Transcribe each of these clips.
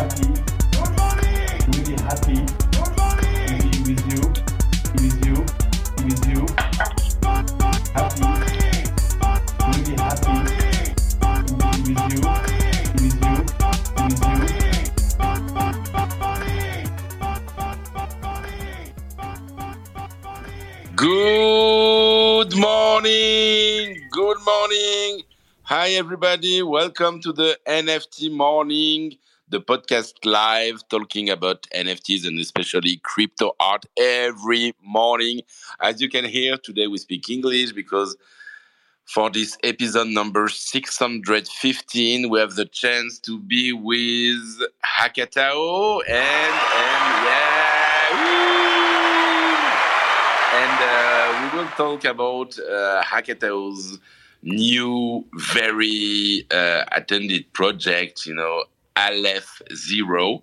happy. Good morning. Really happy. Good morning. To be with you. With you. With you. Happy. Really happy. To be with you. With you. With you. Good morning. Good morning. Hi, everybody. Welcome to the NFT Morning, the podcast live talking about NFTs and especially crypto art every morning. As you can hear, today we speak English because for this episode number 615, we have the chance to be with Hackatao and, and yeah. And uh, we will talk about uh, Hackatao's new, very uh, attended project, you know, Aleph Zero.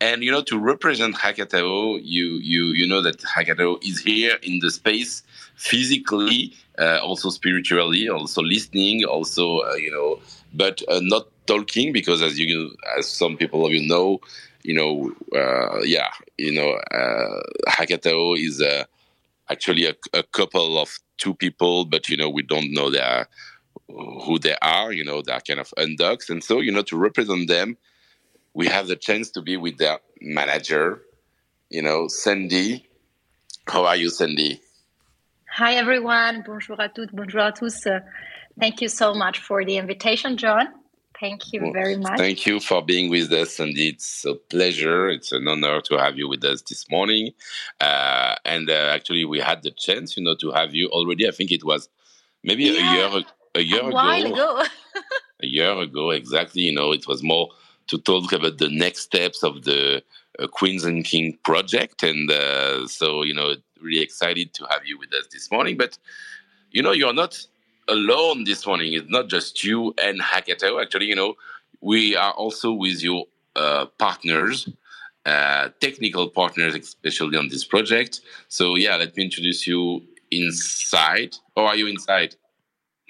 And, you know, to represent Hackatao, you, you, you know that Hackatao is here in the space physically, uh, also spiritually, also listening, also, uh, you know, but uh, not talking because as you, as some people of you know, you know, uh, yeah, you know, uh, Hackatao is a, actually a, a couple of two people, but you know we don't know their who they are. You know they're kind of undocs, and so you know to represent them, we have the chance to be with their manager. You know, Sandie. How are you, Sandie? Hi everyone, bonjour à toutes, bonjour à tous. Uh, thank you so much for the invitation, John. Thank you Well, very much. Thank you for being with us, Sandie. It's a pleasure. It's an honor to have you with us this morning. Uh, and uh, actually, we had the chance, you know, to have you already. I think it was maybe Yeah, a year a year a while ago. a year ago exactly you know it was more to talk about the next steps of the uh, queens and king project. And uh, so you know really excited to have you with us this morning. But you know you're not alone this morning. It's not just you and Hackatao actually you know we are also with your uh, partners uh, technical partners especially on this project. So yeah let me introduce you Insight. How are you Insight?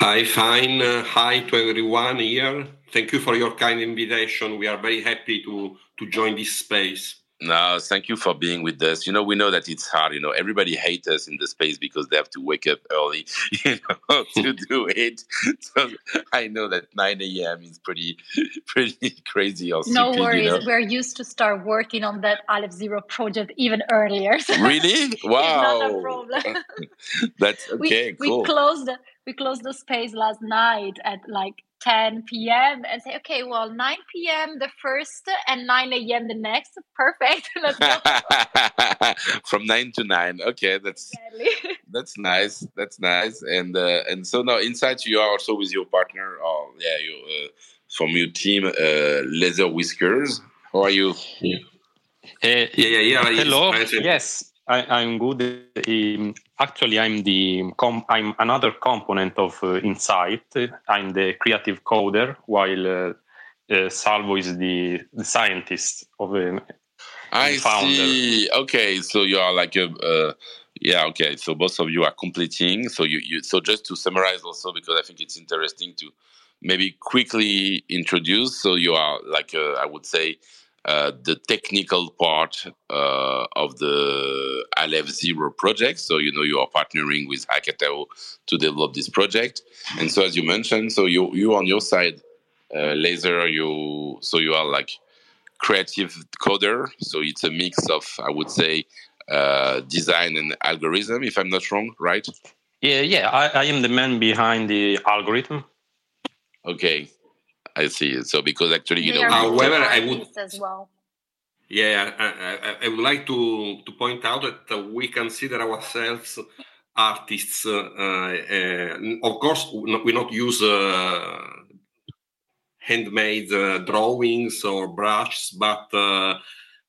Hi, fine. Uh, hi to everyone here. Thank you for your kind invitation. We are very happy to, to join this space. No, thank you for being with us. You know, we know that it's hard. You know, everybody hates us in the space because they have to wake up early, you know, to do it. So I know that 9 a.m. is pretty, pretty crazy or no stupid, worries, you know. we're used to start working on that Aleph Zero project even earlier. So Really? it's not a Wow. problem. That's we, okay. we cool. closed the, we closed the space last night at like 10 p.m. and say, okay, well, 9 p.m. the first and 9 a.m. the next. Perfect. Let's go. From nine to nine. Okay, that's Exactly. that's nice. That's nice. And uh, and so now Insight you are also with your partner. Or yeah, you uh, from your team, uh, Leather Whiskers. How are you? Uh, Yeah, yeah, yeah. it's hello. present. Yes, I, I'm good. Um, actually, I'm the com- I'm another component of uh, Insight. I'm the creative coder, while uh, uh, Salvo is the, the scientist of uh, I founder. see. Okay, so you are like a. Uh, yeah. Okay. So both of you are completing. So you, you. So just to summarize, also because I think it's interesting to maybe quickly introduce. So you are like uh, I would say uh, the technical part uh, of the Aleph Zero project. So you know you are partnering with Hackatao to develop this project. And so as you mentioned, so you you on your side, uh, laser. You so you are like creative coder. So it's a mix of I would say uh, design and algorithm. If I'm not wrong, right? yeah yeah. I, I am the man behind the algorithm. Okay, I see. it. So because actually you They know However, I would- as well. Yeah, I, I, I would like to, to point out that uh, we consider ourselves artists. Uh, uh, of course, we not, use uh, handmade uh, drawings or brushes, but uh,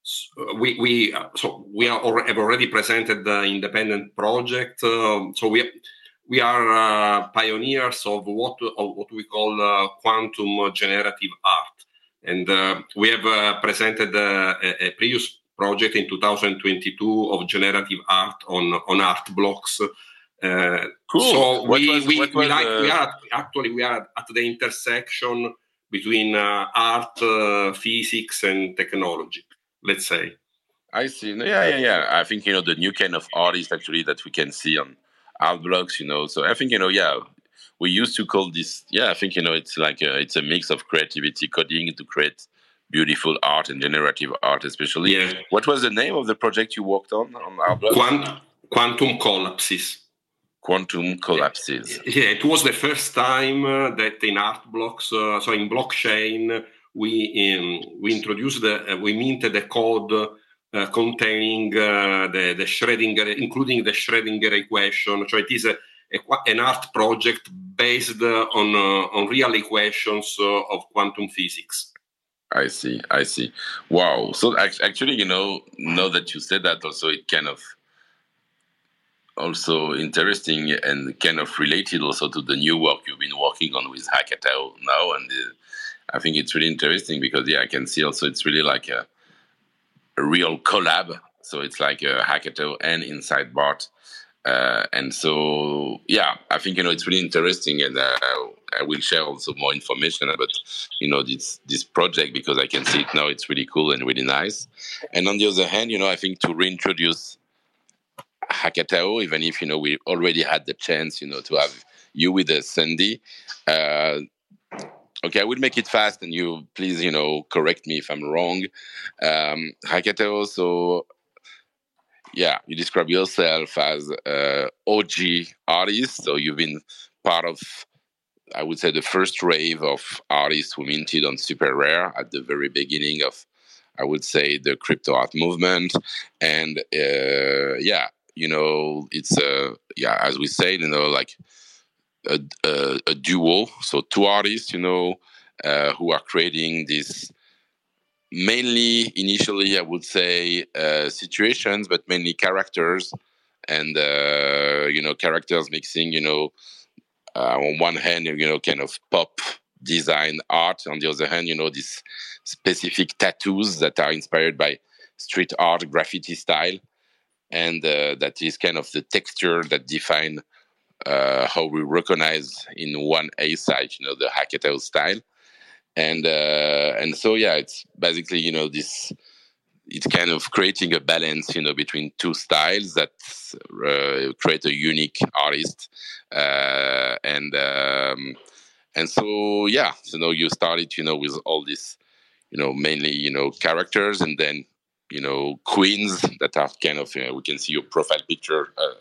s- we we so we are al- have already presented the independent project. Um, so we we are uh, pioneers of what of what we call uh, quantum generative art. And uh, we have uh, presented uh, a, a previous project in 2022 of generative art on, on art blocks. Uh, Cool. So What we, was- we, we, like, we uh, are actually we are at the intersection between uh, art, uh, physics, and technology. Let's say. I see. Yeah, yeah, yeah. I think you know the new kind of artist actually that we can see on art blocks. You know, so I think you know, yeah, we used to call this. Yeah, I think you know, it's like a, it's a mix of creativity, coding to create beautiful art and generative art, especially. Yeah. What was the name of the project you worked on on art blocks? Quant- quantum collapses. Quantum collapses. Yeah, it was the first time uh, that in art blocks, uh, so in blockchain, we um, we introduced the, uh, we minted the code containing uh, the the Schrödinger, including the Schrödinger equation. So it is a, a an art project based on uh, on real equations of quantum physics. I see. I see. Wow. So actually, you know, now that you said that, also it kind of also interesting and kind of related also to the new work you've been working on with Hackatao now, and I think it's really interesting because yeah, I can see also it's really like a, a real collab. So it's like a Hackatao and Inside Bart. Uh, and so, yeah, I think you know it's really interesting, and uh, I will share also more information about you know this this project because I can see it now. It's really cool and really nice. And on the other hand, you know, I think to reintroduce Hackatao, even if you know we already had the chance, you know, to have you with us, Sandie. Uh, okay, I will make it fast, and you please, you know, correct me if I'm wrong. Um, Hackatao, so yeah, you describe yourself as uh, OG artist, so you've been part of I would say the first wave of artists who minted on Super Rare at the very beginning of, I would say, the crypto art movement. And uh, yeah, you know, it's a, yeah, as we say, you know, like a, a, a duo. So two artists, you know, uh, who are creating this mainly initially, I would say, uh, situations, but mainly characters and, uh, you know, characters mixing, you know, uh, on one hand, you know, kind of pop design art. On the other hand, you know, these specific tattoos that are inspired by street art, graffiti style, and uh, that is kind of the texture that define uh, how we recognize in one A side, you know, the Hackatao style, and uh, and so yeah, it's basically you know this it's kind of creating a balance, you know, between two styles that uh, create a unique artist, uh, and um, and so yeah, so now you started, you know, with all this, you know, mainly you know characters, and then you know queens that are kind of you know, we can see your profile picture uh,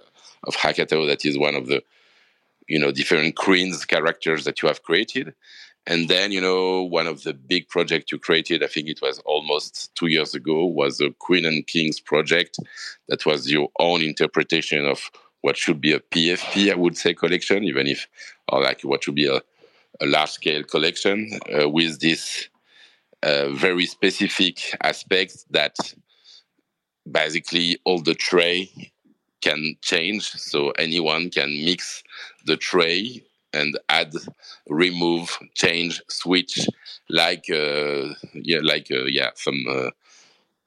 of Hackatao that is one of the you know different queens characters that you have created and then, you know, one of the big projects you created, I think it was almost two years ago, was the Queen and Kings project. That was your own interpretation of what should be a PFP, I would say, collection, even if, or like what should be a, a large scale collection uh, with this uh, very specific aspect that basically all the tray can change. So anyone can mix the tray and add, remove, change, switch, like uh, yeah, like uh, yeah, some uh,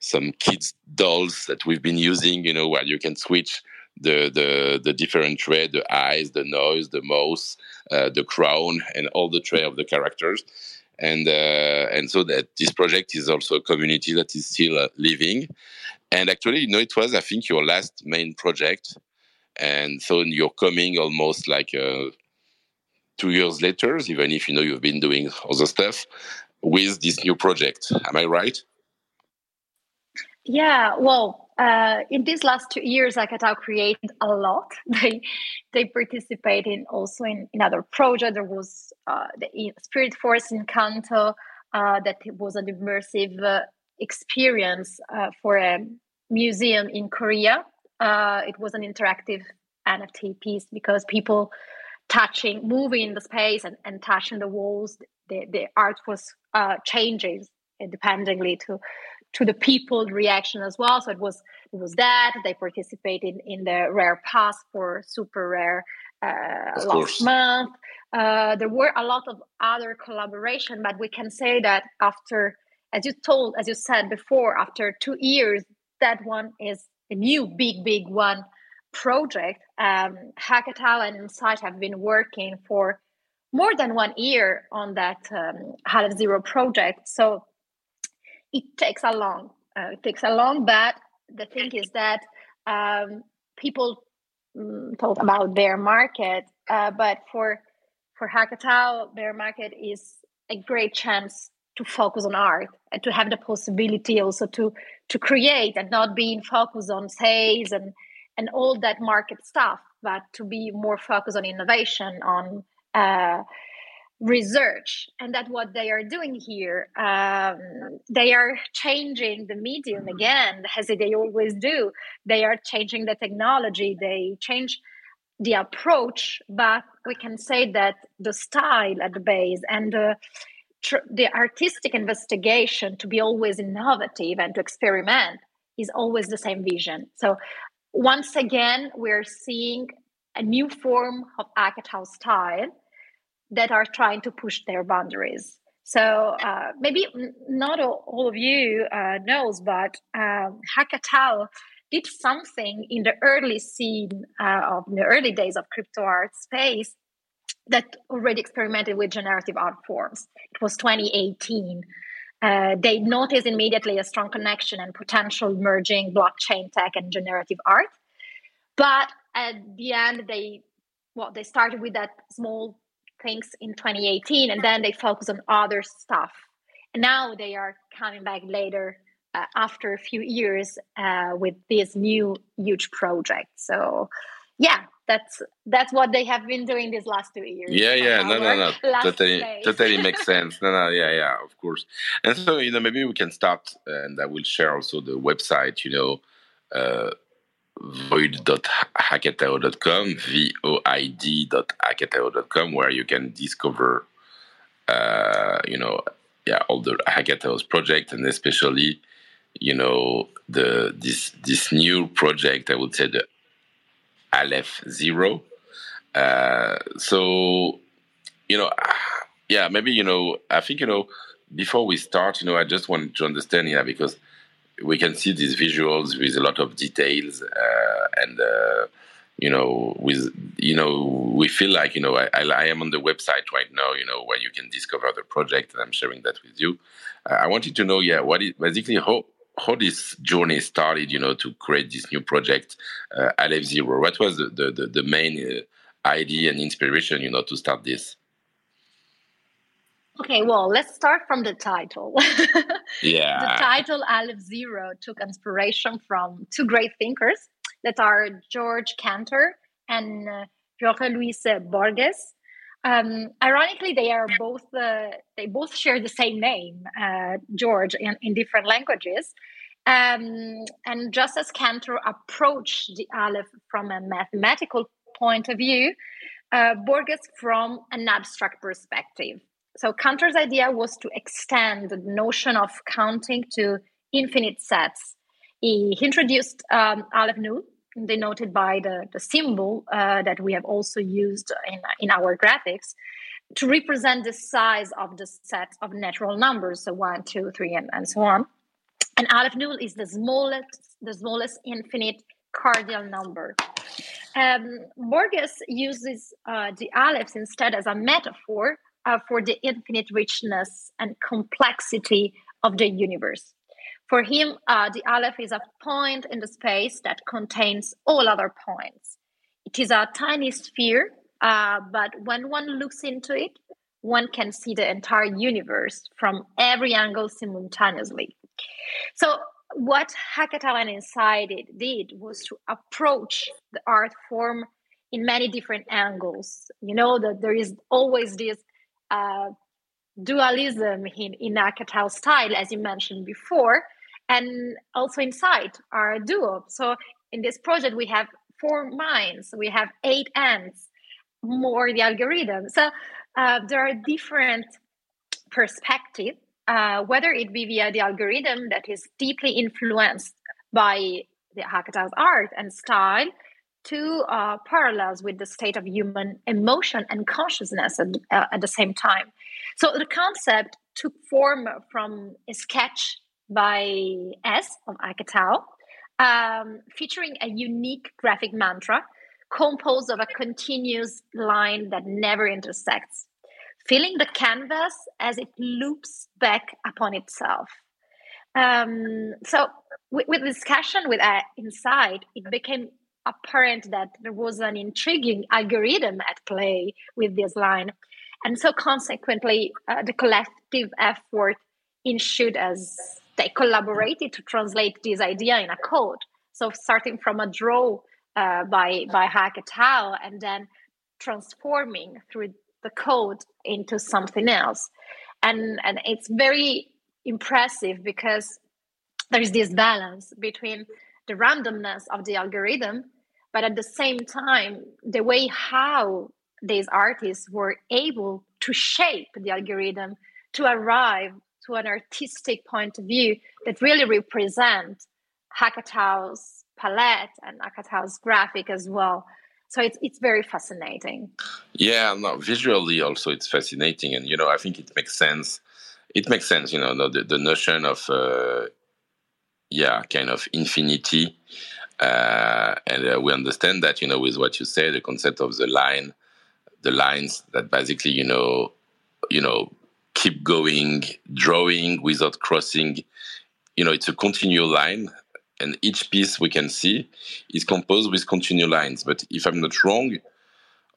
some kids dolls that we've been using. You know, where you can switch the the the different tray, the eyes, the nose, the mouth, uh, the crown, and all the tray of the characters. And uh, and so that this project is also a community that is still uh, living. And actually, you know, it was I think your last main project and so you're coming almost like uh, two years later, even if you know you've been doing other stuff with this new project. Am I right? Yeah, well, uh, in these last two years, Hackatao created a lot. They they participated in also in, in other projects. There was uh, the Spirit Force Kanto, uh, that was an immersive uh, experience uh, for a museum in Korea. Uh, it was an interactive NFT piece because people touching, moving the space and, and touching the walls, the, the art was uh, changing dependingly to to the people reaction as well. So it was it was that they participated in the rare pass for super rare uh, last course. month. Uh, there were a lot of other collaboration, but we can say that after, as you told, as you said before, after two years, that one is a new big big one project, um, Hackatao and Insight have been working for more than one year on that um, Aleph Zero project. So it takes a long, uh, it takes a long, but the thing is that um, people mm, talk about their market, uh, but for for Hackatao, bear market is a great chance to focus on art and to have the possibility also to to create and not being focused on sales and and all that market stuff, but to be more focused on innovation, on uh, research. And that what they are doing here. Um, they are changing the medium again as they always do. They are changing the technology. They change the approach but we can say that the style at the base and the, the artistic investigation to be always innovative and to experiment is always the same vision so once again we're seeing a new form of Hackatao style that are trying to push their boundaries. So uh, maybe not all, all of you uh, knows, but um, Hackatao did something in the early scene uh, of the early days of crypto art space that already experimented with generative art forms. It was 2018. Uh, they noticed immediately a strong connection and potential merging blockchain tech and generative art. But at the end, they well, they started with that small things in 2018 and then they focus on other stuff and now they are coming back later uh, after a few years uh, with this new huge project so yeah that's that's what they have been doing these last two years. Yeah yeah no no no. totally totally makes sense. No no yeah yeah of course. And so you know maybe we can start and i will share also the website you know uh, void.hackatao.com, V-O-I-D.hackatao.com, where you can discover, uh, you know, yeah, all the Hackataos project and especially, you know, the this this new project. I would say the Aleph Zero. Uh, so, you know, yeah, maybe you know, I think you know, before we start, you know, I just wanted to understand, yeah, because we can see these visuals with a lot of details uh, and uh, you know with you know we feel like you know I, I, am on the website right now you know where you can discover the project and i'm sharing that with you uh, i wanted to know yeah what is basically how how this journey started you know to create this new project uh, Aleph Zero what was the the, the, the main uh, idea and inspiration you know to start this Okay, well, let's start from the title. yeah. the title Aleph Zero took inspiration from two great thinkers that are George Cantor and uh, Jorge Luis Borges. Um, ironically, they are both uh, they both share the same name, uh, George, in, in different languages. Um, and just as Cantor approached the Aleph from a mathematical point of view, uh, Borges from an abstract perspective. So Cantor's idea was to extend the notion of counting to infinite sets. He introduced um, Aleph Null, denoted by the, the symbol uh, that we have also used in, in our graphics, to represent the size of the set of natural numbers, so one, two, three, and, and so on. And Aleph Null is the smallest, the smallest infinite cardinal number. Um, Borges uses uh, the alephs instead as a metaphor uh, for the infinite richness and complexity of the universe. For him, uh, the Aleph is a point in the space that contains all other points. It is a tiny sphere, uh, but when one looks into it, one can see the entire universe from every angle simultaneously. So, what Hackatao and Insight It did was to approach the art form in many different angles. You know that there is always this uh, dualism in, in Hackatao style, as you mentioned before, and also Insight our duo. So in this project, we have four minds, we have eight ends, more the algorithm. So uh, there are different perspectives, uh, whether it be via the algorithm that is deeply influenced by the Hackatao's art and style, to uh, parallels with the state of human emotion and consciousness at, uh, at the same time. So the concept took form from a sketch by S of Hackatao, um, featuring a unique graphic mantra composed of a continuous line that never intersects. filling the canvas as it loops back upon itself. Um, so, with, with discussion with uh, Insight, it became apparent that there was an intriguing algorithm at play with this line. And so, consequently, uh, the collective effort ensued as they collaborated to translate this idea in a code. So, starting from a draw uh, by by Hack et and then transforming through the code into something else, and and it's very impressive because there is this balance between the randomness of the algorithm, but at the same time, the way how these artists were able to shape the algorithm to arrive to an artistic point of view that really represent Hack palette and Hack graphic as well. So it's it's very fascinating. Yeah, no, visually also it's fascinating, and you know I think it makes sense. It makes sense, you know, the the notion of uh, yeah, kind of infinity, uh, and uh, we understand that you know with what you say, the concept of the line, the lines that basically you know, you know, keep going, drawing without crossing. You know, it's a continual line and each piece we can see is composed with continual lines. But if I'm not wrong,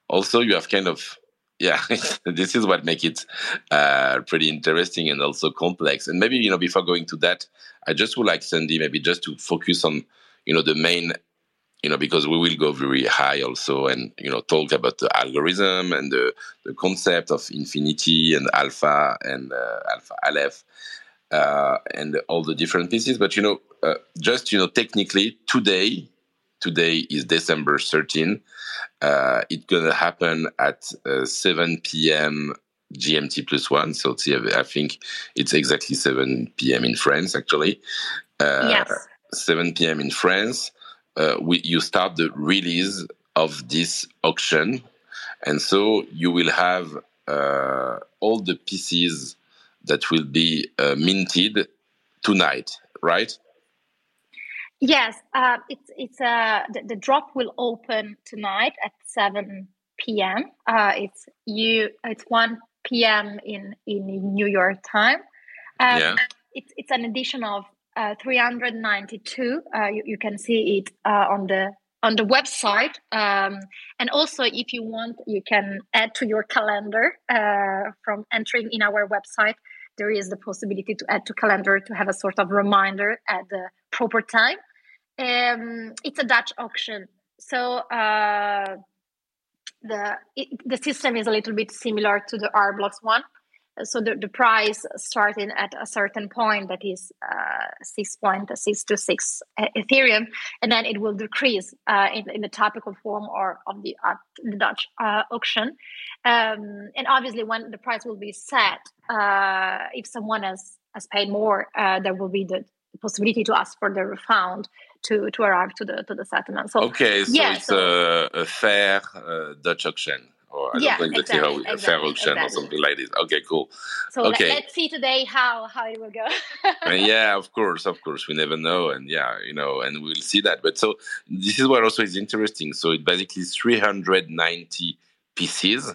also you have kind of yeah, this is what makes it uh, pretty interesting and also complex. And maybe you know before going to that, I just would like Sandie maybe just to focus on you know the main you know because we will go very high also and you know talk about the algorithm and the, the concept of infinity and alpha and uh, alpha aleph uh, and all the different pieces. But you know, uh, just you know, technically today, today is December 13. Uh, it's gonna happen at uh, 7 p.m. GMT plus one. So I think it's exactly 7 p.m. in France, actually. Uh, yes. 7 p.m. in France. Uh, we, you start the release of this auction, and so you will have all the pieces that will be uh, minted tonight, right? Yes, uh, it's it's uh, the, the, drop will open tonight at seven p.m. Uh, it's you. It's one p.m. in in New York time. Um, yeah. It's it's an edition of uh, 392. Uh, you, you can see it uh, on the on the website. Um, and also, if you want, you can add to your calendar uh, from entering in our website there is the possibility to add to calendar to have a sort of reminder at the proper time. Um, it's a Dutch auction, so uh, the it, the system is a little bit similar to the Art Blocks one. So the, the price starting at a certain point that is uh, 6.626 Ethereum, and then it will decrease uh, in, in the typical form or of the, uh, the Dutch uh, auction. Um, and obviously, when the price will be set, uh, if someone has, has paid more, uh, there will be the possibility to ask for the refund to, to arrive to the to the settlement. So okay, so yeah, it's so, a, a, fair uh, Dutch auction. Or I yeah, don't think exactly, how, exactly, auction exactly. or something like this. Okay, cool. So okay. let, us see today how how it will go. yeah, of course, of course. We never know, and yeah, you know, and we'll see that. But so this is what also is interesting. So it basically 390 pieces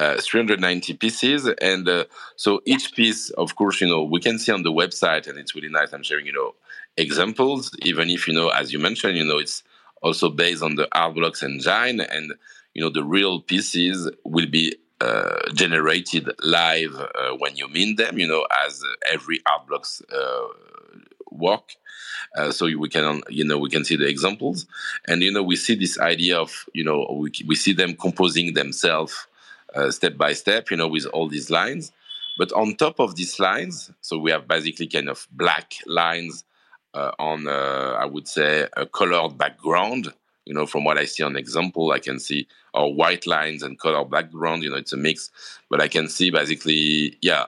uh, 390 pieces and uh, so each piece of course you know we can see on the website and it's really nice i'm sharing you know examples even if you know as you mentioned you know it's also based on the art blocks engine and you know the real pieces will be uh, generated live uh, when you mint them you know as every art blocks uh, work uh, so we can you know we can see the examples and you know we see this idea of you know we, we see them composing themselves uh, step by step, you know, with all these lines. But on top of these lines, so we have basically kind of black lines on, I would say, a colored background. You know, from what I see on example, I can see or white lines and color background. You know, it's a mix, but I can see basically, yeah,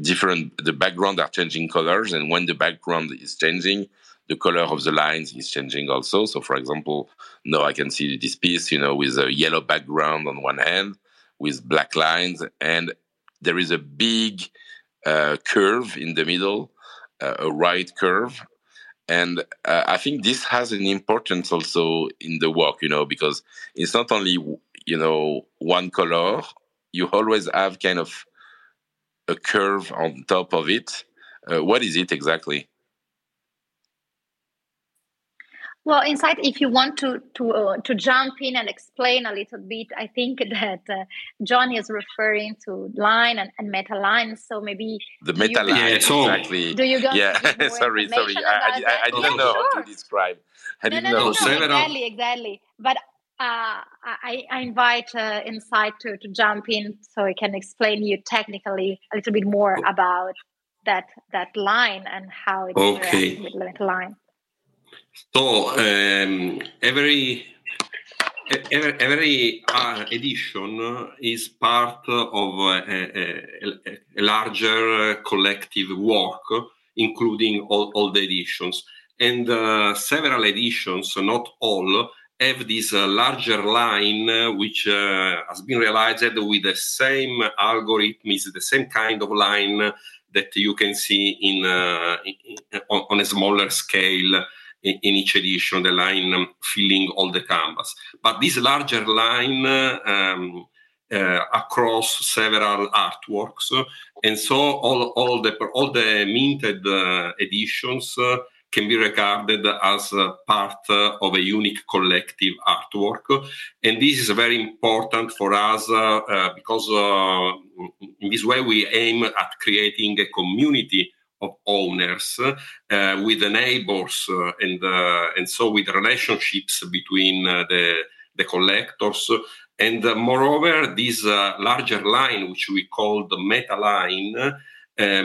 different. The background are changing colors, and when the background is changing, the color of the lines is changing also. So, for example, now I can see this piece, you know, with a yellow background on one hand, with black lines, and there is a big uh, curve in the middle, uh, a right curve. And uh, I think this has an importance also in the work, you know, because it's not only, you know, one color, you always have kind of a curve on top of it. Uh, what is it exactly? Well, Insight, if you want to to uh, to jump in and explain a little bit, I think that uh, John is referring to line and, and meta line. So maybe the meta line yeah, exactly. Do you go? Yeah, sorry, sorry. I, I, I, I, didn't yeah, know sure. how to describe. I no, didn't no, know. No, no, exactly, exactly. But uh, I, I, invite uh, Insight to, to jump in so I can explain you technically a little bit more about that that line and how it okay. with the line. So um, every every, uh, edition is part of a, a, a, larger collective work, including all, all the editions. And uh, several editions, not all, have this uh, larger line uh, which uh, has been realized with the same algorithm, is the same kind of line that you can see in, uh, in on, on, a smaller scale in, each edition, the line um, filling all the canvas. But this larger line um, uh, across several artworks, and so all, all the all the minted uh, editions can be regarded as part of a unique collective artwork. And this is very important for us uh, uh, because uh, in this way we aim at creating a community of owners uh, with the neighbors uh, and uh, and so with relationships between the the collectors. And moreover this larger line which we call the meta line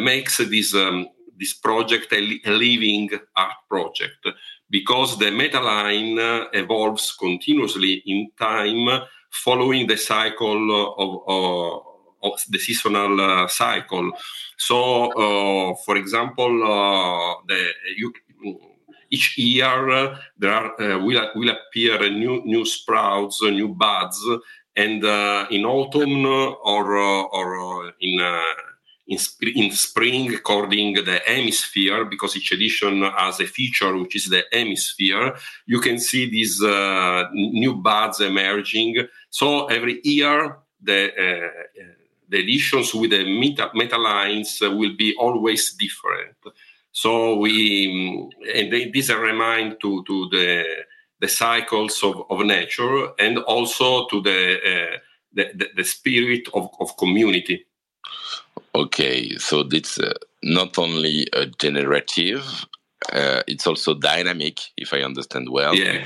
makes this um, this project a, a living art project because the meta line uh, evolves continuously in time following the cycle of, of, the seasonal uh, cycle. So, uh, for example, uh, the, you, each year uh, there are, will, will appear new, new sprouts, new buds, and in autumn or, or in in, sp- in spring according the hemisphere because each edition has a feature which is the hemisphere you can see these uh, new buds emerging so every year the uh, the editions with the meta, meta lines will be always different so we and they, this a remind to to the the cycles of, of nature and also to the, uh, the, the, the spirit of, of community Okay, so it's uh, not only a generative, uh, it's also dynamic, if I understand well. Yeah.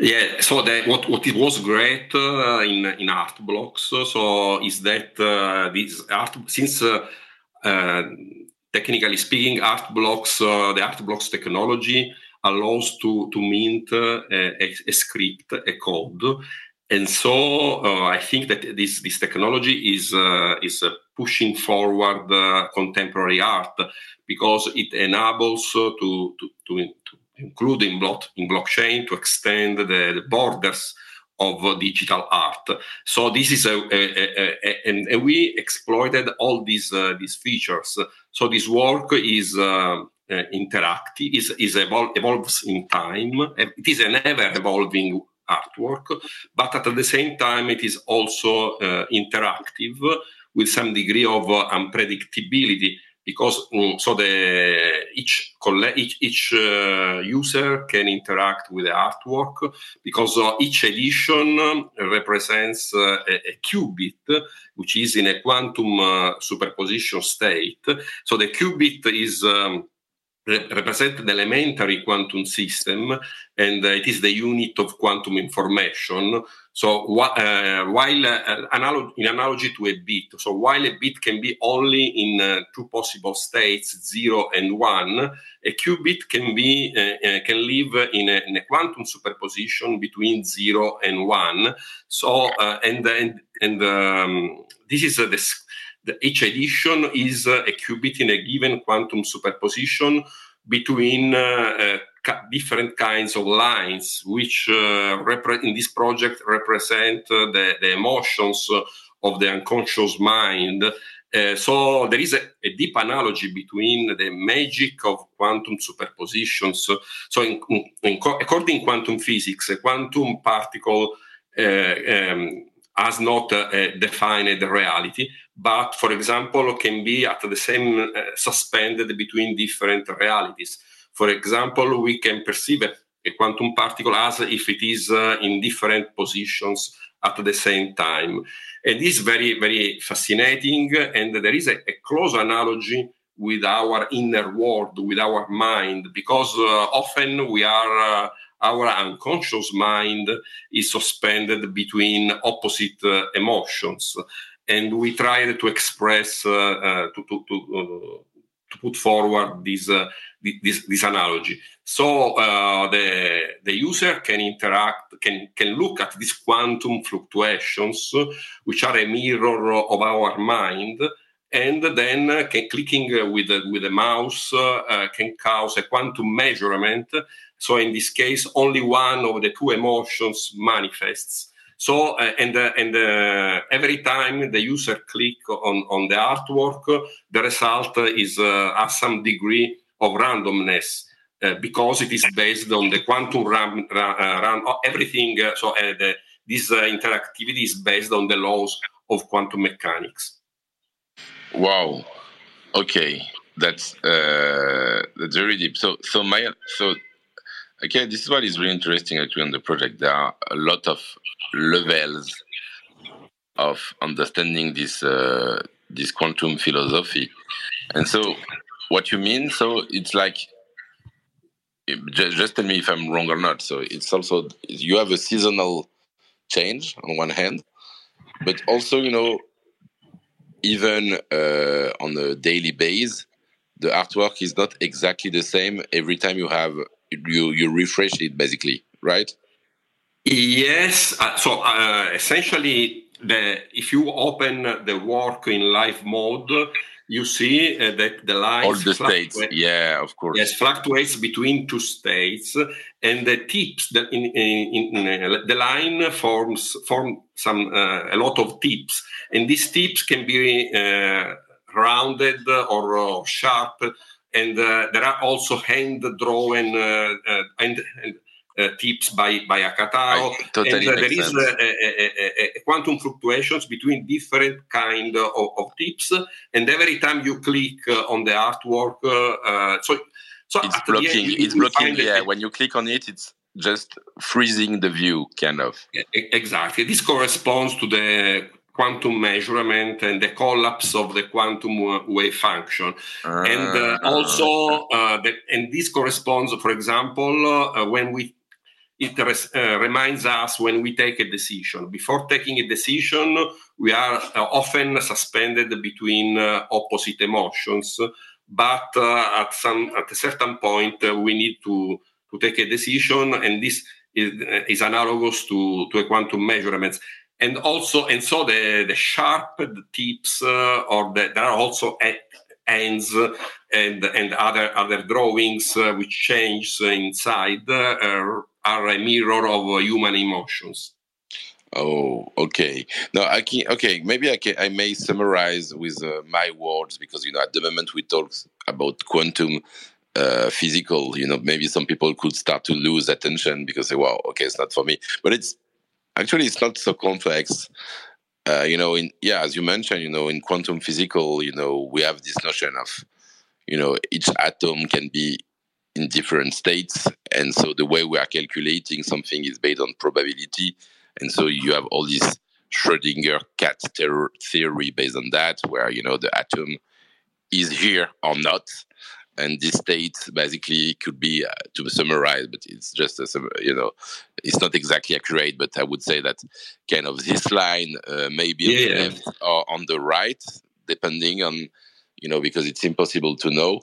Yeah, so the, what what it was great uh, in in art blocks so is that uh, this art since uh, uh, technically speaking art blocks the art blocks technology allows to to mint a, a, script a code. And so I think that this this technology is is pushing forward uh, contemporary art because it enables uh, to, to, to, to, include in, block, in blockchain to extend the, the borders of digital art. So this is a, a, a, and, we exploited all these uh, these features. So this work is uh, uh, interactive, is is evol- evolves in time. It is an ever evolving artwork, but at the same time it is also uh, interactive with some degree of uh, unpredictability because um, so the each each, each uh, user can interact with the artwork because uh, each edition represents uh, a, a, qubit which is in a quantum uh, superposition state. So the qubit is um, represent the elementary quantum system and uh, it is the unit of quantum information. So uh, while uh, analog- in analogy to a bit so while a bit can be only in uh, two possible states 0 and 1 a qubit can be uh, uh, can live in a, in a, quantum superposition between 0 and 1 so and and, and um, this is the each edition is a qubit in a given quantum superposition between uh, uh, different kinds of lines, which uh, in this project represent the, the, emotions of the unconscious mind. Uh, so there is a, a, deep analogy between the magic of quantum superpositions. So, in, in, according to quantum physics, a quantum particle uh, um, has not uh, defined reality, but for example, can be at the same uh, suspended between different realities. For example, we can perceive a, quantum particle as if it is uh, in different positions at the same time. And this is very, very fascinating. And there is a, a close analogy with our inner world, with our mind, because uh, often we are our unconscious mind is suspended between opposite uh, emotions and we try to express uh, uh, to, to, to, uh, to, put forward this, this, this analogy so the the user can interact can can look at these quantum fluctuations which are a mirror of our mind and then uh, can, clicking uh, with the, with the mouse uh, can cause a quantum measurement so in this case, only one of the two emotions manifests. So uh, and uh, and uh, every time the user click on on the artwork, the result is uh, has some degree of randomness. Uh, because it is based on the quantum run, run, run everything. so the, this interactivity is based on the laws of quantum mechanics. Wow. Okay, that's uh, that's very deep. So so my so Okay, this is what is really interesting actually on the project. There are a lot of levels of understanding this uh, this quantum philosophy, and so what you mean? So it's like just, just tell me if I'm wrong or not. So it's also you have a seasonal change on one hand, but also you know even uh, on a daily base, the artwork is not exactly the same every time you have you you refresh it basically, right? Yes. Uh, so uh, essentially, the if you open the work in live mode, you see uh, that the lines all the states yeah of course yes fluctuates between two states and the tips that in, in, in uh, the line forms form some uh, a lot of tips and these tips can be uh, rounded or, or sharp and uh, there are also hand drawn uh, uh, and, uh, tips by by Hackatao. Totally and uh, there is a, a, a, quantum fluctuations between different kind of, of, tips, and every time you click uh, on the artwork, so so it's blocking. End, it's blocking. Yeah, when you click on it, it's just freezing the view, kind of. Exactly. This corresponds to the quantum measurement and the collapse of the quantum wave function. Uh, and uh, also, uh, the, and this corresponds, for example, uh, when we it res, uh, reminds us when we take a decision. Before taking a decision, we are uh, often suspended between opposite emotions, but at some at a certain point we need to to take a decision, and this is, is analogous to, to a quantum measurements and also and so the the sharp the tips uh, or the, there are also ends and and other other drawings uh, which change inside uh, are a mirror of human emotions Oh, okay. No, I can. Okay, maybe I can. I may summarize with uh, my words because you know at the moment we talk about quantum uh, physical. You know, maybe some people could start to lose attention because they, well, okay, it's not for me. But it's Actually, it's not so complex. Uh, you know, in yeah, as you mentioned, you know, in quantum physical, you know, we have this notion of, you know, each atom can be in different states, and so the way we are calculating something is based on probability, and so you have all this Schrödinger cat theory based on that, where you know the atom is here or not, and this state basically could be uh, to summarize but it's just a, you know it's not exactly accurate but i would say that kind of this line uh, maybe yeah. on the left or on the right depending on you know because it's impossible to know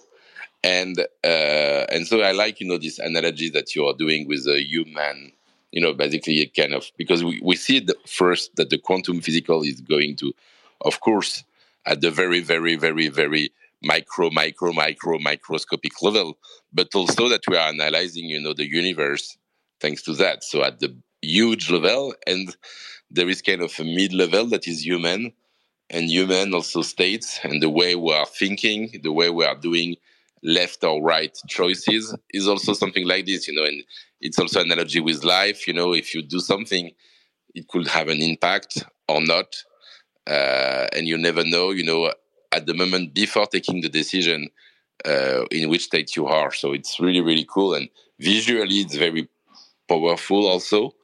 and uh, and so i like you know this analogy that you are doing with a human you know basically it kind of because we, we see the first that the quantum physical is going to of course at the very very very very micro, micro, micro, microscopic level, but also that we are analyzing, you know, the universe thanks to that. So at the huge level, and there is kind of a mid level that is human, and human also states, and the way we are thinking, the way we are doing left or right choices is also something like this, you know, and it's also analogy with life, you know, if you do something, it could have an impact or not. Uh, and you never know, you know, at the moment before taking the decision uh, in which state you are. So it's really, really cool. And visually, it's very powerful also.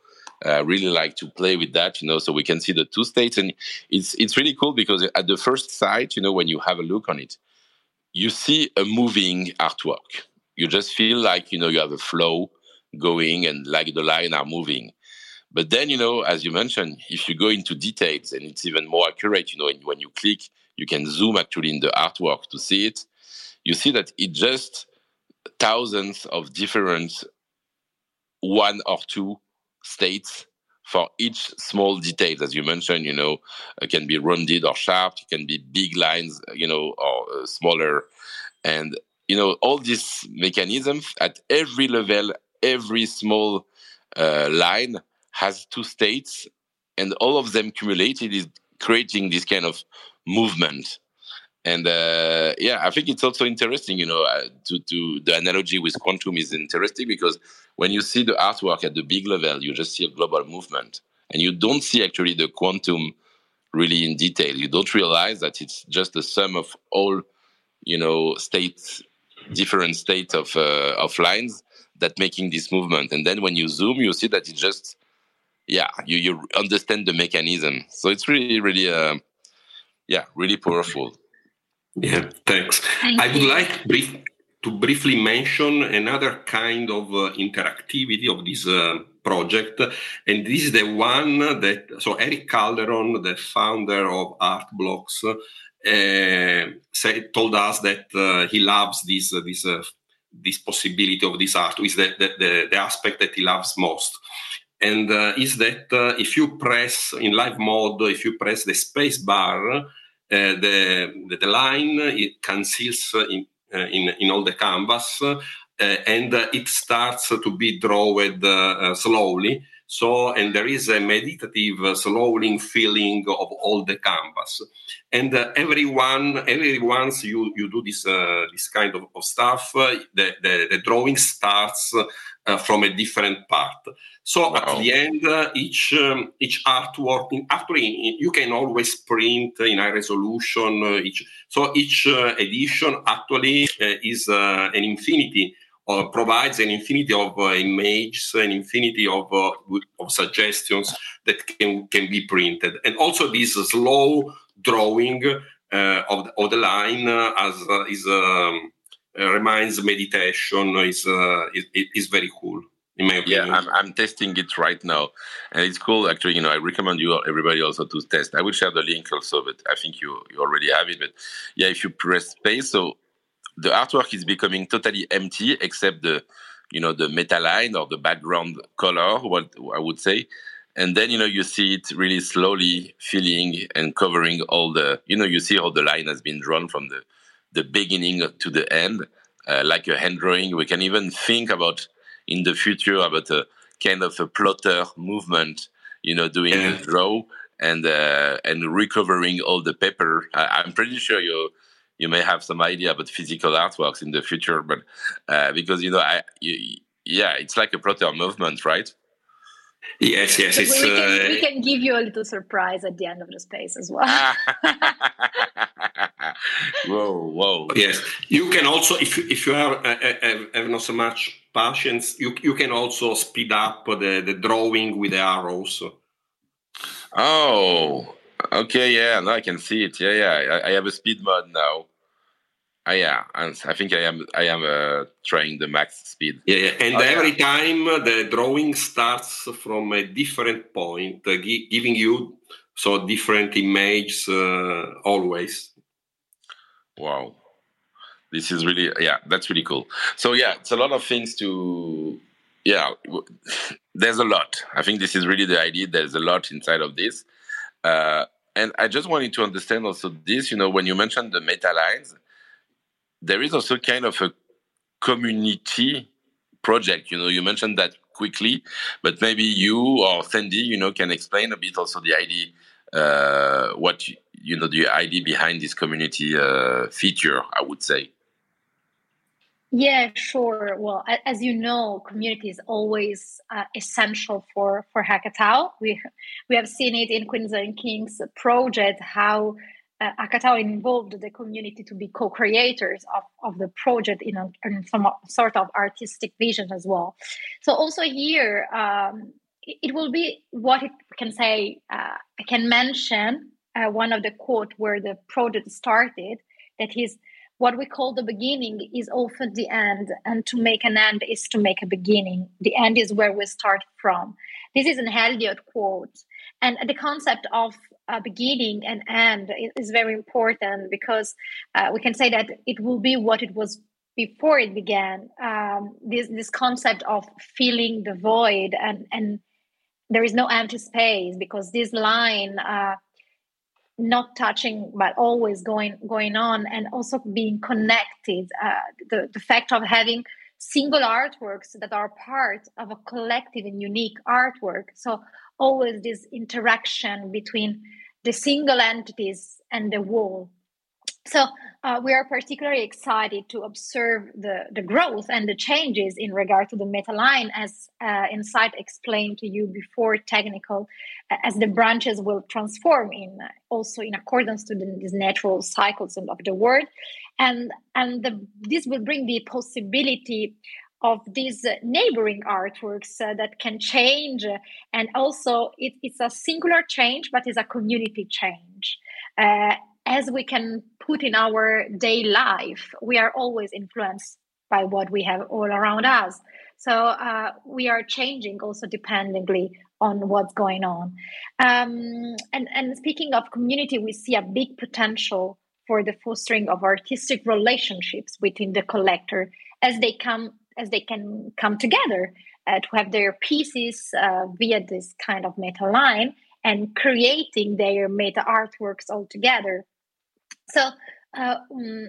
I uh, really like to play with that, you know, so we can see the two states. And it's, it's really cool because at the first sight, you know, when you have a look on it, you see a moving artwork. You just feel like, you know, you have a flow going and like the line are moving. But then, you know, as you mentioned, if you go into details and it's even more accurate, you know, when you click, you can zoom actually in the artwork to see it. You see that it just thousands of different one or two states for each small detail, as you mentioned, you know, it can be rounded or sharp, it can be big lines, you know, or uh, smaller. And, you know, all these mechanisms at every level, every small uh, line has two states, and all of them cumulated is creating this kind of movement. And uh, yeah, I think it's also interesting, you know, uh, to, to the analogy with quantum is interesting because when you see the artwork at the big level, you just see a global movement, and you don't see actually the quantum really in detail. You don't realize that it's just the sum of all, you know, states, different states of uh, of lines that making this movement. And then when you zoom, you see that it's just yeah, you you understand the mechanism. So it's really really uh, yeah, really powerful. Yeah, thanks. Thank I would you. like brief, to briefly mention another kind of uh, interactivity of this uh, project, and this is the one that so Erick Calderon, the founder of Art Blocks, uh, said, told us that uh, he loves this uh, this uh, this possibility of this art is the, the, the, the aspect that he loves most and uh, is that uh, if you press in live mode, if you press the space bar, the, the, the line it conceals in, uh, in, in all the canvas uh, and it starts to be drawn slowly. So, and there is a meditative, uh, slowing feeling of all the canvas. And uh, everyone, every once you, you do this, uh, this kind of, of stuff, the, the, the, drawing starts uh, from a different part. So wow. at the end, uh, each, um, each artwork, actually, you can always print in high resolution. each, so each edition actually is an infinity uh, provides an infinity of uh, images, an infinity of, uh, of suggestions that can, can be printed. And also this slow drawing uh, of, the, of the line uh, as uh, is um, reminds meditation uh, is, is, is very cool. In my opinion. Yeah, I'm, I'm testing it right now, and it's cool. Actually, you know, I recommend you everybody also to test. I will share the link also, but I think you you already have it. But yeah, if you press space, so the artwork is becoming totally empty except the you know the meta line or the background color what i would say and then you know you see it really slowly filling and covering all the you know you see how the line has been drawn from the the beginning to the end uh, like a hand drawing we can even think about in the future about a kind of a plotter movement you know doing yeah. a draw and uh, and recovering all the paper I, i'm pretty sure you you may have some idea about physical artworks in the future, but uh, because you know, I, you, yeah, it's like a plotter movement, right? Yes, yes. we, can, uh, we can give you a little surprise at the end of the space as well. whoa, whoa. Yes, you can also, if if you have, uh, have, have not so much patience, you you can also speed up the the drawing with the arrows. Oh, okay, yeah, now I can see it. Yeah, yeah, I, I have a speed mode now. Uh, yeah, and I think I am I am uh, trying the max speed. Yeah, yeah. and oh, every yeah. time the drawing starts from a different point, uh, gi- giving you so different images uh, always. Wow, this is really yeah, that's really cool. So yeah, it's a lot of things to yeah. There's a lot. I think this is really the idea. There's a lot inside of this. Uh, and I just wanted to understand also this, you know, when you mentioned the meta lines, there is also kind of a community project. You know, you mentioned that quickly, but maybe you or Sandie, you know, can explain a bit also the idea, uh, what you know, the idea behind this community uh, feature. I would say. Yeah, sure. Well, as you know, community is always uh, essential for for Hackatao. We we have seen it in Queens and Kings project how uh, involved the community to be co-creators of, of the project in, a, in some sort of artistic vision as well. So also here, um, it, will be what it can say. Uh, I can mention uh, one of the quote where the project started that is what we call the beginning is often the end and to make an end is to make a beginning the end is where we start from this is an Eliot quote and the concept of a beginning and end is very important because uh, we can say that it will be what it was before it began um, this this concept of filling the void and and there is no empty space because this line uh, not touching but always going going on and also being connected uh, the, the fact of having single artworks that are part of a collective and unique artwork. So always this interaction between the single entities and the whole so uh, we are particularly excited to observe the, the growth and the changes in regard to the meta line as uh, Insight explained to you before technical, uh, as the branches will transform in also in accordance to the, these natural cycles of the world. And, and the, this will bring the possibility of these neighboring artworks uh, that can change and also it, it's a singular change but it's a community change uh, as we can put in our day life, we are always influenced by what we have all around us. So uh, we are changing also dependently on what's going on. Um, and, and speaking of community, we see a big potential for the fostering of artistic relationships within the collector as they come as they can come together uh, to have their pieces uh, via this kind of meta line and creating their meta artworks all together so, uh, um,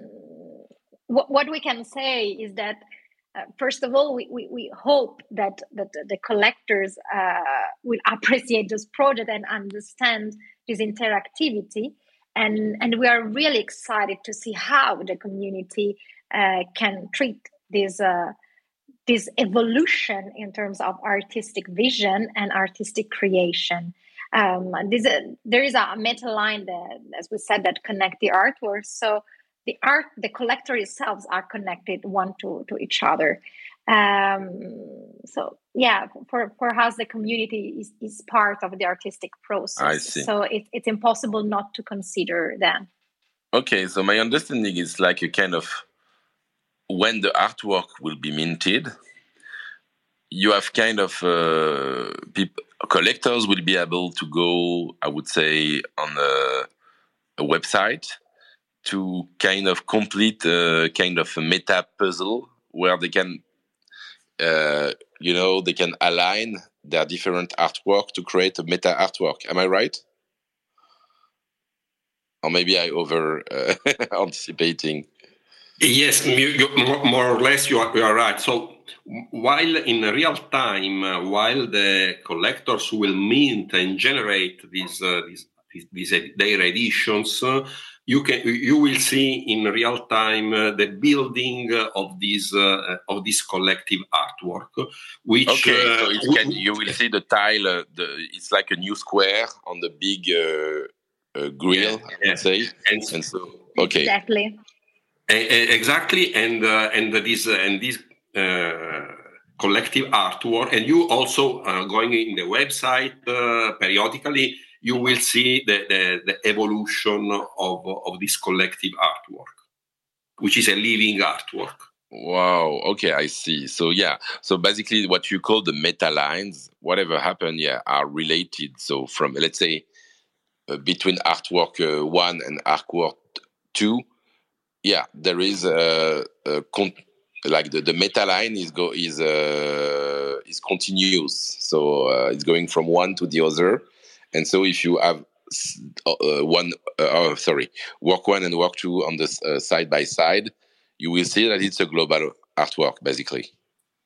what, what we can say is that uh, first of all, we, we, we, hope that, that the collectors uh, will appreciate this project and understand this interactivity. And, and we are really excited to see how the community uh, can treat this, uh, this evolution in terms of artistic vision and artistic creation. Um, this, uh, there is a meta line that, as we said, that connect the artworks. So the art, the collector itself are connected one to, to each other. Um, so yeah, for, for us, the community is, is part of the artistic process. I see. So it, it's impossible not to consider them. Okay, so my understanding is like a kind of when the artwork will be minted, you have kind of uh, people collectors will be able to go, I would say, on a, a website to kind of complete a kind of a meta puzzle where they can, uh, you know, they can align their different artwork to create a meta artwork. Am I right? Or maybe I over uh, anticipating. Yes, you, you, more or less you are, you are right. So while in real time, uh, while the collectors will mint and generate these, uh, these, these, their editions, uh, you can you will see in real time uh, the building of this uh, of this collective artwork. Which okay, so it can, you will see the tile. the, it's like a new square on the big grill. Yeah, I would say, and, and so okay, exactly exactly and uh, and this and this uh, collective artwork and you also uh, going in the website periodically you will see the, the, the, evolution of, of this collective artwork which is a living artwork. Wow okay i see. So yeah so basically what you call the meta lines whatever happened yeah are related. So from let's say uh, between artwork uh, one and artwork two yeah, there is a, a like the, the meta line is go is uh, is continuous, so uh, it's going from one to the other, and so if you have uh, one, uh, oh, sorry, work one and work two on the side by side, you will see that it's a global artwork basically.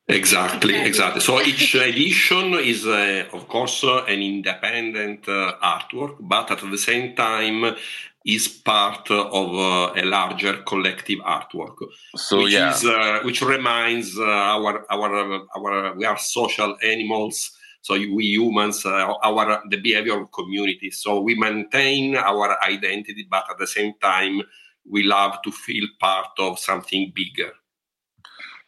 Exactly, exactly. So each edition is, uh, of course, uh, an independent uh, artwork, but at the same time is part of uh, a larger collective artwork. So which yeah, is, uh, which reminds uh, our our our we are social animals. So we humans, our the behavior of community. So we maintain our identity, but at the same time, we love to feel part of something bigger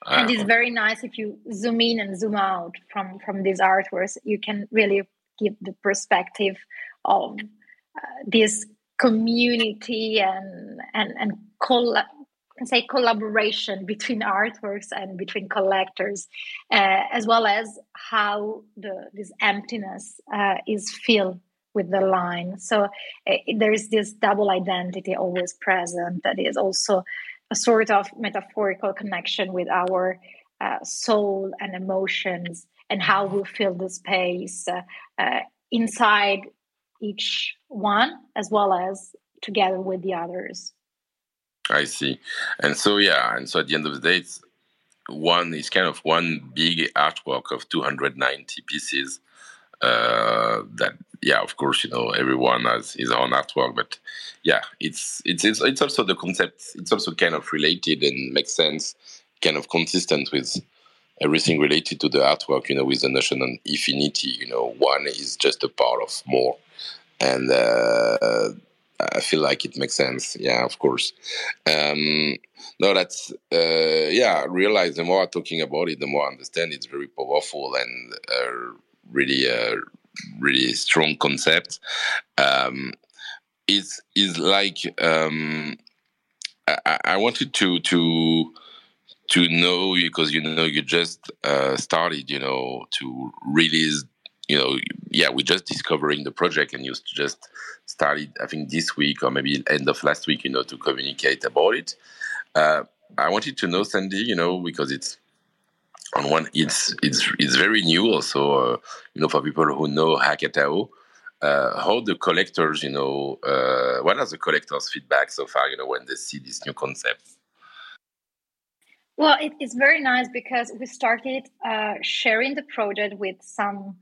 and it's very nice if you zoom in and zoom out from from these artworks. You can really give the perspective of uh, this community and and and say collaboration between artworks and between collectors uh, as well as how the this emptiness uh, is filled with the line. So uh, there's this double identity always present that is also a sort of metaphorical connection with our uh, soul and emotions and how we fill the space uh, uh, inside each one as well as together with the others. I see. And so yeah and so at the end of the day it's one is kind of one big artwork of 290 pieces that yeah of course you know everyone has his own artwork but yeah it's it's it's, it's also the concept it's also kind of related and makes sense kind of consistent with everything related to the artwork you know with the notion of infinity you know one is just a part of more and uh, I feel like it makes sense. Yeah, of course. Um, no, that's uh, yeah. I realize the more I'm talking about it, the more I understand it's very powerful and uh, really a really strong concept. Um, it's is like um, I, I, wanted to to to know because you know you just uh, started you know to release you know yeah we're just discovering the project and you just started I think this week or maybe end of last week you know to communicate about it. Uh, I wanted to know Sandie you know because it's on one it's it's it's very new also uh, you know for people who know hackatao uh, how the collectors you know uh, what are the collectors feedback so far you know when they see this new concept? Well it, it's very nice because we started uh, sharing the project with some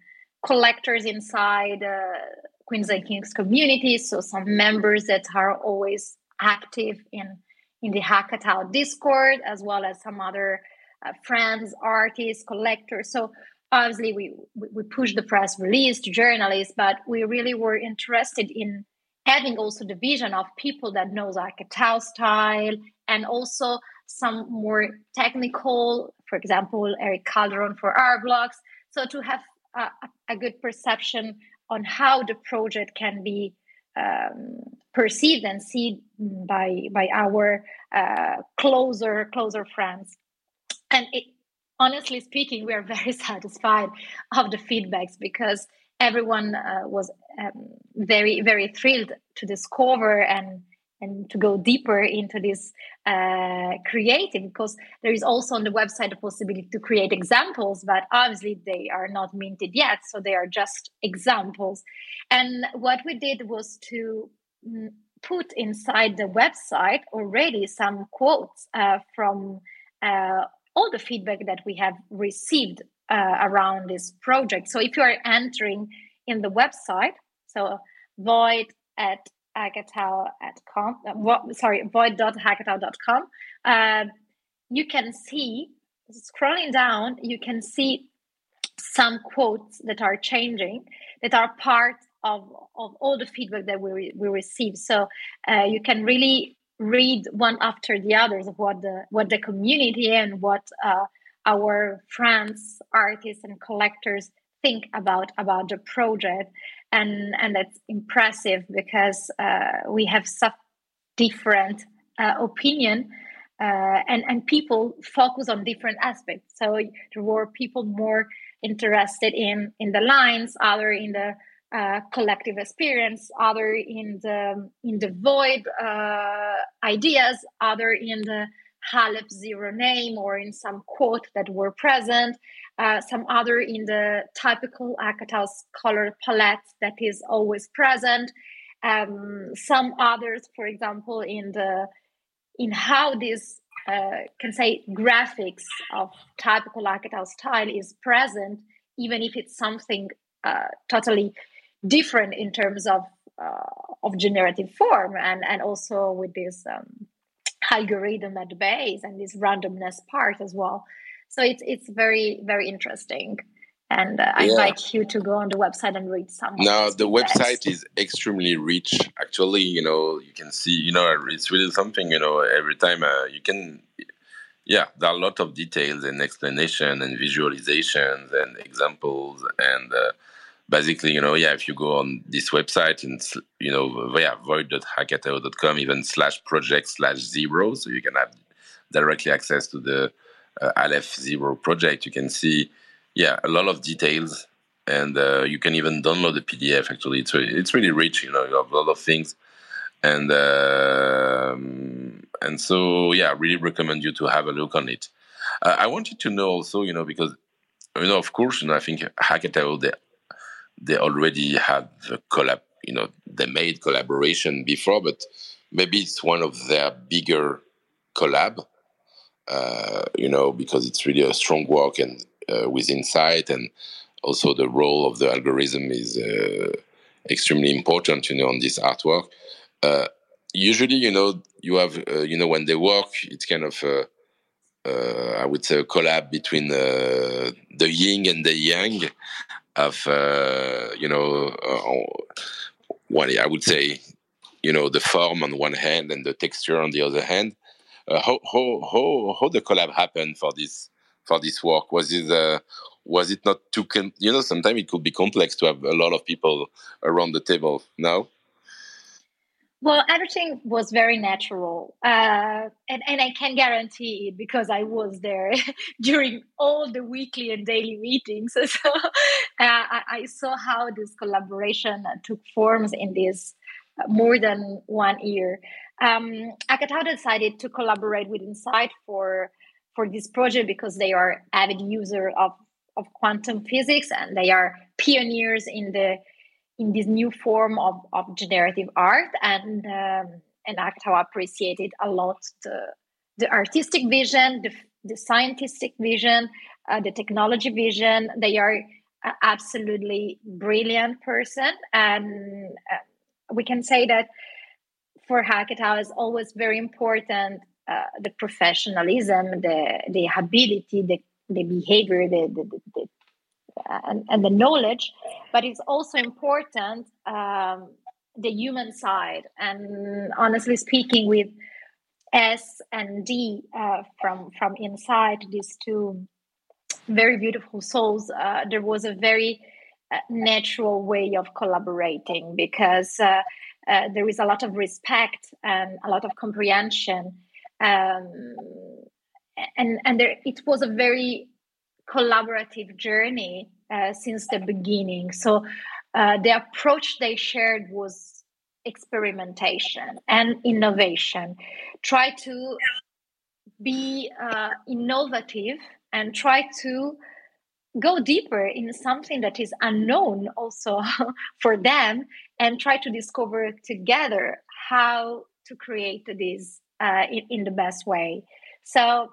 collectors inside uh, queens and kings community so some members that are always active in in the hackatao discord as well as some other uh, friends, artists, collectors. So obviously we we push the press release to journalists, but we really were interested in having also the vision of people that knows Hackatao style and also some more technical, for example, Erick Calderon for Art Blocks. So to have a, a good perception on how the project can be um, perceived and seen by by our uh, closer closer friends and it, honestly speaking we are very satisfied of the feedbacks because everyone uh, was um, very very thrilled to discover and and to go deeper into this uh, creating because there is also on the website the possibility to create examples but obviously they are not minted yet so they are just examples. And what we did was to mm, put inside the website already some quotes uh, from uh, all the feedback that we have received uh, around this project. So if you are entering in the website, so void at hackatao.com, uh, sorry, void.hackatao.com, uh, you can see, scrolling down, you can see some quotes that are changing, that are part of, of all the feedback that we, we receive. So uh, you can really read one after the others of what the what the community and what uh, our friends, artists, and collectors think about about the project, and and that's impressive because uh, we have such different uh, opinion. Uh, and and people focus on different aspects. So there were people more interested in in the lines, other in the uh, collective experience, other in the in the void uh, ideas, other in the Aleph zero name or in some quote that were present, uh, some other in the typical Hackatao's color palette that is always present, um, some others, for example, in the in how this uh, can say graphics of typical Hackatao style is present, even if it's something uh, totally different in terms of uh, of generative form and and also with this um, algorithm at the base and this randomness part as well. So it's it's very very interesting and uh, I yeah. invite you to go on the website and read some. No, the website is extremely rich. Actually, you know, you can see, you know, it's really something. You know, every time uh, you can, yeah, there are a lot of details and explanation and visualizations and examples and. Uh, basically, you know, yeah, if you go on this website and, you know, yeah, void.hackatao.com, even slash project slash zero, so you can have directly access to the uh, Aleph Zero project, you can see yeah, a lot of details, and uh, you can even download the PDF. Actually, it's it's really rich. You know, you have a lot of things, and uh, and so yeah, I really recommend you to have a look on it. Uh, I wanted to know also, you know, because you know, of course, you know, I think Hackatao they they already had the collab. You know, they made collaboration before, but maybe it's one of their bigger collab. Uh, you know, because it's really a strong work and uh, with insight and also the role of the algorithm is uh, extremely important you know on this artwork uh, usually you know you have you know when they work it's kind of uh, I would say a collab between uh, the yin and the yang of uh, you know what I would say you know the form on one hand and the texture on the other hand. how how how how the collab happened for this for this work? Was it uh, was it not too com- you know sometimes it could be complex to have a lot of people around the table now well everything was very natural uh, and, and i can guarantee it because i was there during all the weekly and daily meetings. So uh, I, I, saw how this collaboration took forms in this uh, more than one year. Um, Hackatao decided to collaborate with Insight for for this project because they are avid user of, of quantum physics and they are pioneers in the in this new form of, of generative art and um, and Hackatao appreciated a lot the the artistic vision, the, the scientific vision, uh, the technology vision. They are absolutely brilliant person, and uh, we can say that for Hackatao is always very important uh, the professionalism, the the ability, the the behavior, the, the, the uh, and, and, the knowledge, but it's also important um, the human side. And honestly speaking, with S and D uh, from from Insight these two very beautiful souls, uh, there was a very uh, natural way of collaborating because uh, there is a lot of respect and a lot of comprehension um, and and there it was a very collaborative journey uh, since the beginning. So uh, the approach they shared was experimentation and innovation. Try to be uh, innovative and try to go deeper in something that is unknown also for them and try to discover together how to create this uh, in, in, the best way. So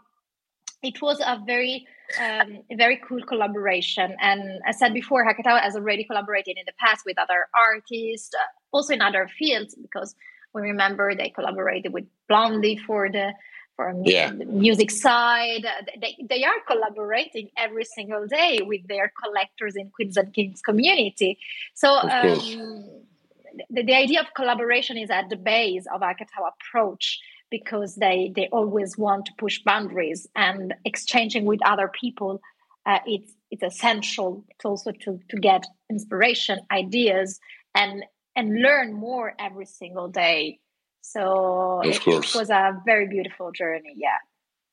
it was a very um, very cool collaboration. And as I said before, Hackatao has already collaborated in the past with other artists, uh, also in other fields, because we remember they collaborated with Blondie for the for yeah. the music side. They, they are collaborating every single day with their collectors in Queens and Kings community. So um, the, the idea of collaboration is at the base of Hackatao approach because they they always want to push boundaries and exchanging with other people uh, it's it's essential it's also to to get inspiration ideas and and learn more every single day. So it, it, was a very beautiful journey yeah.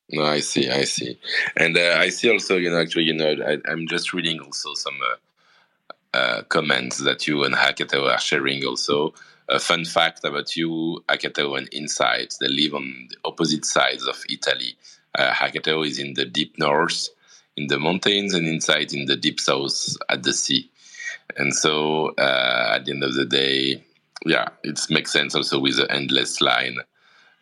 No i see i see. And uh, i see also you know actually you know I, am just reading also some uh, uh, comments that you and Hackatao are sharing also a fun fact about you, Hackatao and Insight, they live on the opposite sides of Italy. Uh, Hackatao is in the deep north, in the mountains, and Insight in the deep south at the sea. And so, uh, at the end of the day, yeah, it makes sense also with the endless line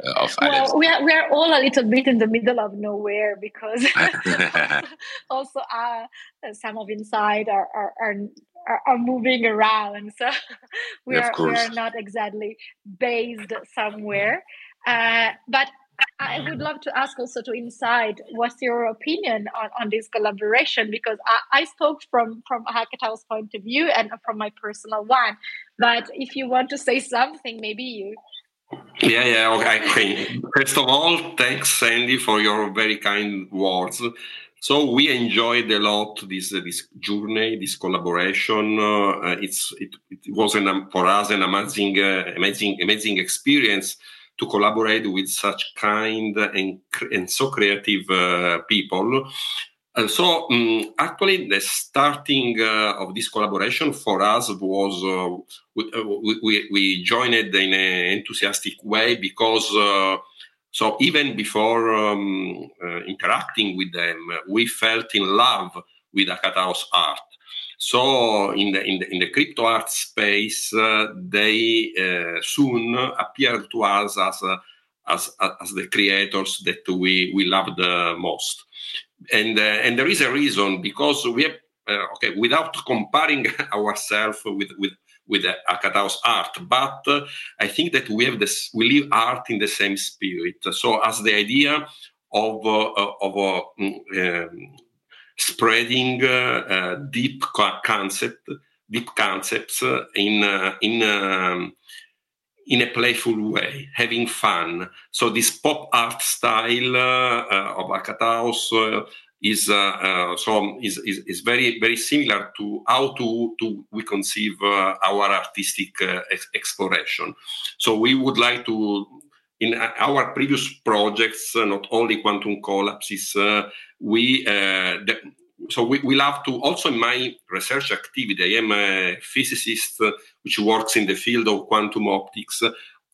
uh, of well, Aleph. we are we are all a little bit in the middle of nowhere because also uh, some of Insight are are, are are, are moving around, so we Of are we are not exactly based somewhere. Uh, but I would love to ask also to Insight, what's your opinion on, on this collaboration? Because I, I spoke from from Hackatao's point of view and from my personal one. But if you want to say something, maybe you. Yeah, yeah, okay. First of all, thanks, Sandie, for your very kind words. So we enjoyed a lot this uh, this journey, this collaboration. Uh, it's it, it was an, um, for us an amazing, uh, amazing, amazing experience to collaborate with such kind and and so creative uh, people. Uh, so um, actually, the starting uh, of this collaboration for us was we, we, we joined in an enthusiastic way because so even before um, uh, interacting with them, we felt in love with Hackatao's art. So in the in the, in the crypto art space, uh, they uh, soon appeared to us as, uh, as as the creators that we we love the most. And uh, and there is a reason because we have uh, okay without comparing ourselves with with with Hackatao's art, but I think that we have this we live art in the same spirit. So as the idea of uh, of uh, mm, um, spreading uh, deep co- concept, deep concepts in in um, in a playful way, having fun. So this pop art style uh, uh, of Hackatao's is uh, uh, so is, is is very very similar to how to to we conceive uh, our artistic ex- exploration. So we would like to. In our previous projects, not only quantum collapses, we so we, we love to also in my research activity. I am a physicist which works in the field of quantum optics.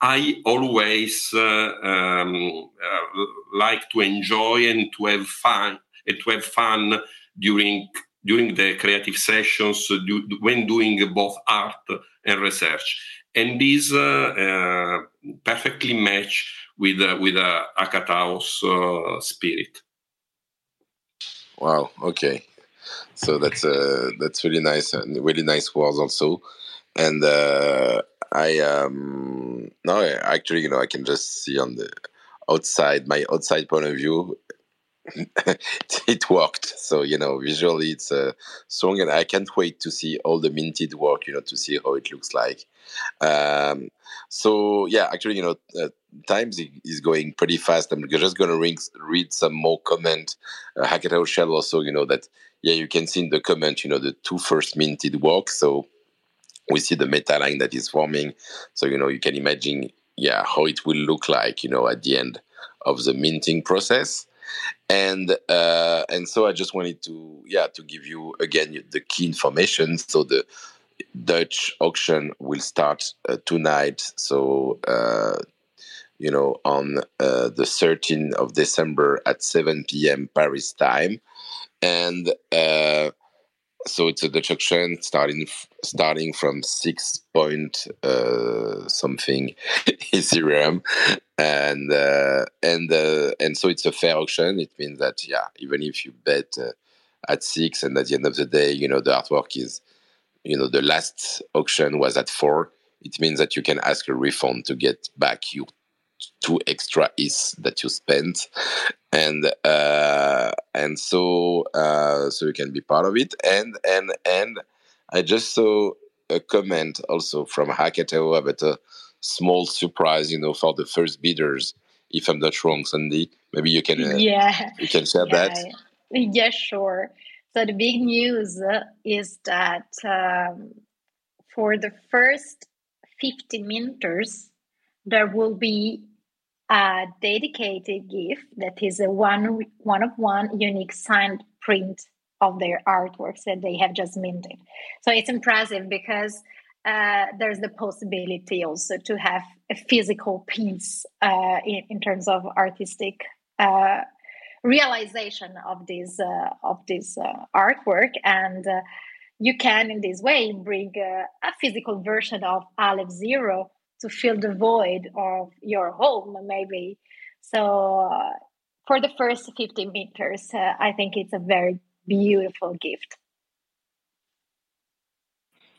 I always uh, um, uh, like to enjoy and to have fun and to have fun during during the creative sessions uh, do, when doing both art and research. And these uh, uh, perfectly match with uh, with uh, Hackatao's uh, spirit. Wow. Okay. So that's uh that's really nice and really nice words also. And uh, I um no actually you know I can just see on the outside my outside point of view it worked. So you know visually it's a strong and i can't wait to see all the minted work you know to see how it looks like. Um so yeah actually you know uh, times is going pretty fast. I'm just going to read, some more comment. Uh, Hackatao shell also you know that yeah you can see in the comment you know the two first minted work. So we see the meta line that is forming. So you know you can imagine yeah how it will look like you know at the end of the minting process and uh, and so I just wanted to yeah to give you again the key information. So the Dutch auction will start uh, tonight. So uh, you know on uh, the 13th of December at 7 p.m. Paris time, and uh, so it's a Dutch auction starting starting from six point uh, something Ethereum, and uh, and uh, and so it's a fair auction. It means that yeah, even if you bet uh, at six, and at the end of the day, you know the artwork is, you know, the last auction was at four. It means that you can ask a refund to get back your two extra is that you spent. And uh and so uh so you can be part of it. And and and i just saw a comment also from Hacketao about a small surprise you know for the first bidders if i'm not wrong Sandie. Maybe you can uh, yeah. you can share yeah, that yeah sure. So the big news is that um, for the first 50 minters there will be a dedicated gift that is a one one of one unique signed print of their artworks that they have just minted. So it's impressive because uh, there's the possibility also to have a physical piece uh, in, in, terms of artistic uh, realization of this uh, of this uh, artwork and uh, you can in this way bring a physical version of Aleph Zero to fill the void of your home, maybe. So uh, for the first 50 meters, uh, I think it's a very beautiful gift.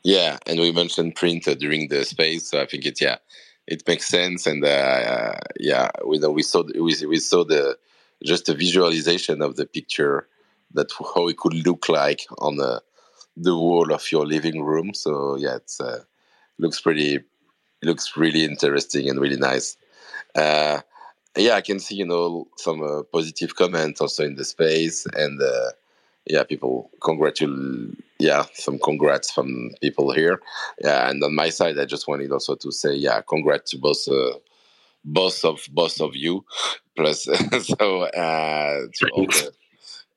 Yeah, and we mentioned print during the space, so I think it yeah, it makes sense, and uh, yeah, we know we saw we, we saw the just a visualization of the picture that how it could look like on the the wall of your living room. So yeah, it's uh, looks pretty looks really interesting and really nice. Uh, yeah, I can see you know some uh, positive comments also in the space, and uh, yeah, people congratulate. Yeah, some congrats from people here. Yeah, and on my side, I just wanted also to say yeah, congrats to both uh, both of both of you, plus so uh, to all the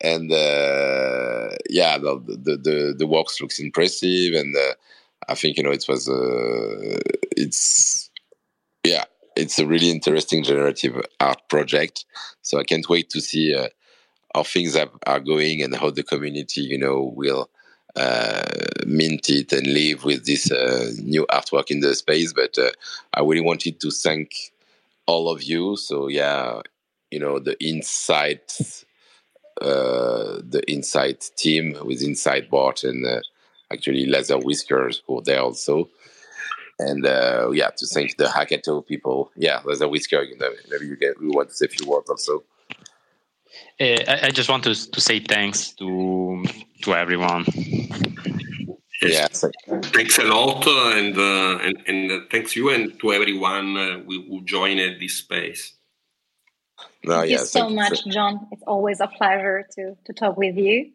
and uh, yeah, the, the, the the works looks impressive, and uh, I think you know it was uh, it's yeah it's a really interesting generative art project. So I can't wait to see uh, how things are, are going and how the community you know will uh, mint it and live with this uh, new artwork in the space. But uh, I really wanted to thank all of you. So yeah, you know the insight, uh, the insight team with Insight Bot and uh, actually Laser Whiskers who are there also. And uh, yeah, to thank the Hackatao people. Yeah, Laser Whisker, you know, maybe you get we want to say a few words also. Uh, I, I, just want to, to say thanks to to everyone. Yeah, thanks a lot, uh, and uh, and, and uh, thanks you and to everyone uh, who, who joined this space. No, thank yeah, you so much, John. It's always a pleasure to to talk with you.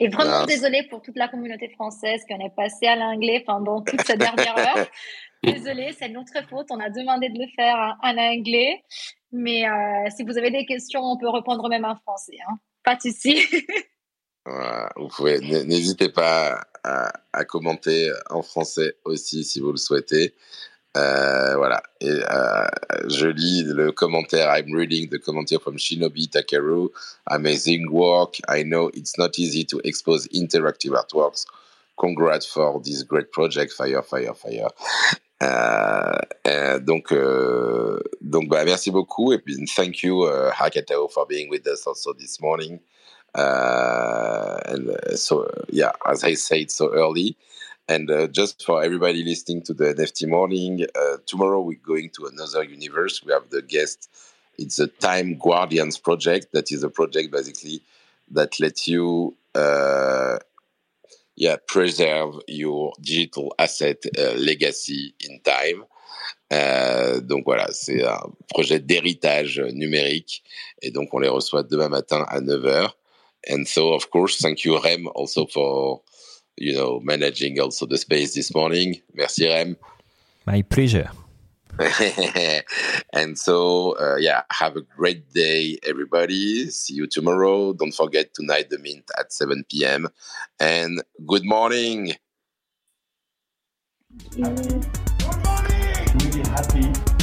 Et vraiment no. désolée pour toute la communauté française qu'on est passé à l'anglais pendant toute cette dernière heure. Désolée, c'est notre faute. On a demandé de le faire en anglais. Mais euh, si vous avez des questions, on peut répondre même en français. Hein. Pas de souci. vous pouvez, n'hésitez pas à, à, commenter en français aussi si vous le souhaitez. Euh, voilà. Et euh, je lis le commentaire. I'm reading the commentaire from Shinobi Takeru. Amazing work. I know it's not easy to expose interactive artworks. Congrats for this great project. Fire, fire, fire. Euh, donc, euh, donc bah, merci beaucoup. Et puis, thank you, uh, Hackatao, for being with us also this morning. Uh, and so, yeah, as I said so early, and uh, just for everybody listening to the NFT morning, uh, tomorrow we're going to another universe. We have the guest. It's a Time Guardians project. That is a project basically that lets you, uh, yeah, preserve your digital asset uh, legacy in time. Euh, donc voilà, c'est un projet d'héritage numérique et donc on les reçoit demain matin à 9h. And so, of course, thank you, Rem, also for you know, managing also the space this morning. Merci, Rem. My pleasure. and so, uh, yeah, have a great day, everybody. See you tomorrow. Don't forget tonight the mint at 7 p.m. And good morning. Good morning. Really happy